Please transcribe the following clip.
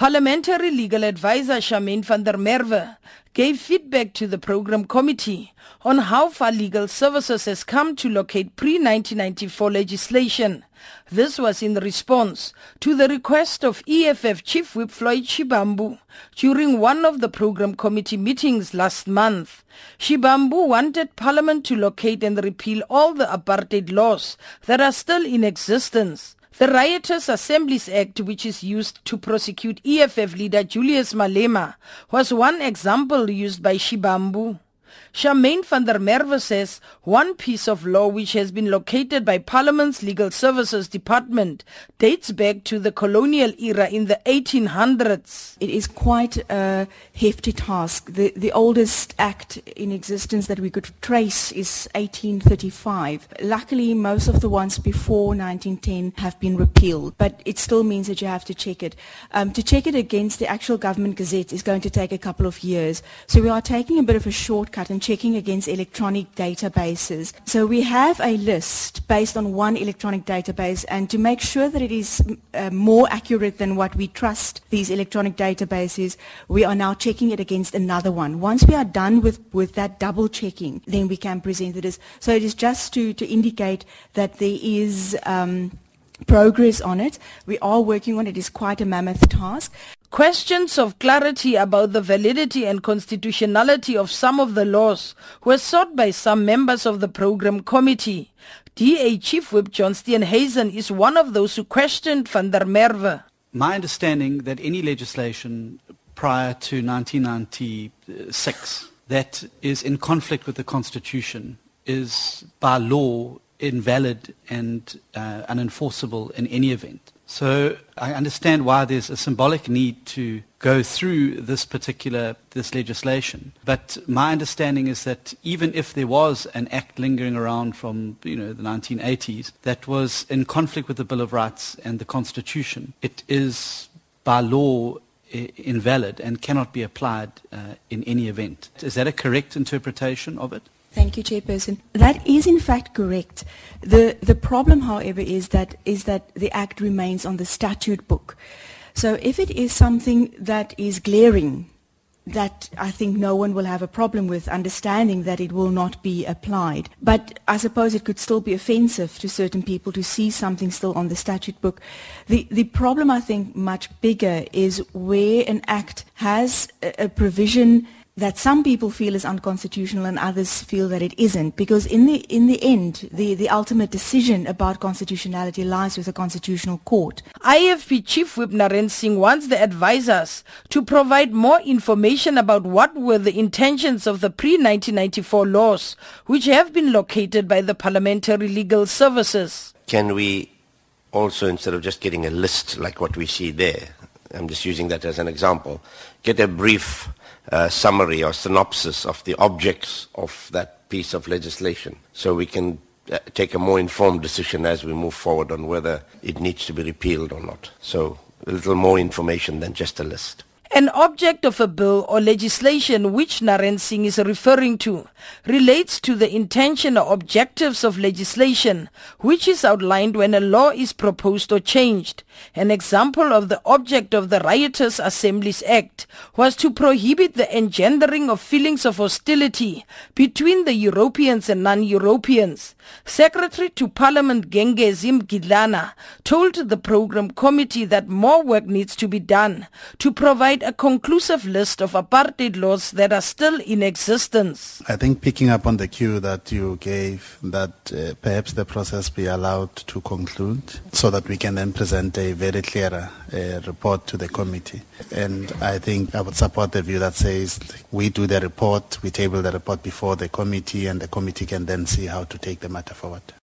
Parliamentary legal advisor Charmaine van der Merwe gave feedback to the program committee on how far legal services has come to locate pre-1994 legislation. This was in response to the request of EFF Chief Whip Floyd Shivambu during one of the program committee meetings last month. Shivambu wanted Parliament to locate and repeal all the apartheid laws that are still in existence. The Riotous Assemblies Act, which is used to prosecute EFF leader Julius Malema, was one example used by Shivambu. Charmaine van der Merwe says one piece of law which has been located by Parliament's Legal Services Department dates back to the colonial era in the 1800s. It is quite a hefty task. The, the oldest act in existence that we could trace is 1835. Luckily, most of the ones before 1910 have been repealed, but it still means that you have to check it. Um, to check it against the actual government gazette is going to take a couple of years. So we are taking a bit of a shortcut and checking against electronic databases. So we have a list based on one electronic database and to make sure that it is uh, more accurate than what we trust these electronic databases, we are now checking it against another one. Once we are done with, with that double checking, then we can present it as, so it is just to, to indicate that there is um, progress on it. We are working on it. It is quite a mammoth task. Questions of clarity about the validity and constitutionality of some of the laws were sought by some members of the program committee. DA Chief Whip John Steenhuisen is one of those who questioned van der Merwe. My understanding that any legislation prior to 1996 that is in conflict with the Constitution is by law invalid and uh, unenforceable in any event. So I understand why there's a symbolic need to go through this particular this legislation. But my understanding is that even if there was an act lingering around from you know the 1980s that was in conflict with the Bill of Rights and the Constitution, it is by law invalid and cannot be applied uh, in any event. Is that a correct interpretation of it? Thank you, Chairperson. That is in fact correct. The, the problem, however, is that, is that the Act remains on the statute book. So if it is something that is glaring, that I think no one will have a problem with understanding that it will not be applied. But I suppose it could still be offensive to certain people to see something still on the statute book. The, the problem, I think, much bigger is where an act has a, a provision that some people feel is unconstitutional and others feel that it isn't. Because in the in the end the the ultimate decision about constitutionality lies with the constitutional court. IFP chief whip Narend Singh wants the advisors to provide more information about what were the intentions of the pre-1994 laws which have been located by the parliamentary legal services. Can we also instead of just getting a list like what we see there I'm just using that as an example get a brief uh, summary or synopsis of the objects of that piece of legislation so we can uh, take a more informed decision as we move forward on whether it needs to be repealed or not. So a little more information than just a list. An object of a bill or legislation which Narend Singh is referring to relates to the intention or objectives of legislation which is outlined when a law is proposed or changed. An example of the object of the Riotous Assemblies Act was to prohibit the engendering of feelings of hostility between the Europeans and non-Europeans. Secretary to Parliament Gengezi Mgidlana told the program committee that more work needs to be done to provide provide a conclusive list of apartheid laws that are still in existence. I think picking up on the cue that you gave, that uh, perhaps the process be allowed to conclude so that we can then present a very clear uh, report to the committee. And I think I would support the view that says we do the report, we table the report before the committee, and the committee can then see how to take the matter forward.